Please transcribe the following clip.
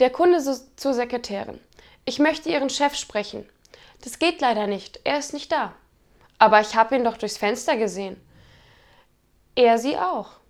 Der Kunde so, zur Sekretärin. Ich möchte Ihren Chef sprechen. Das geht leider nicht, er ist nicht da. Aber ich habe ihn doch durchs Fenster gesehen. Er sie auch.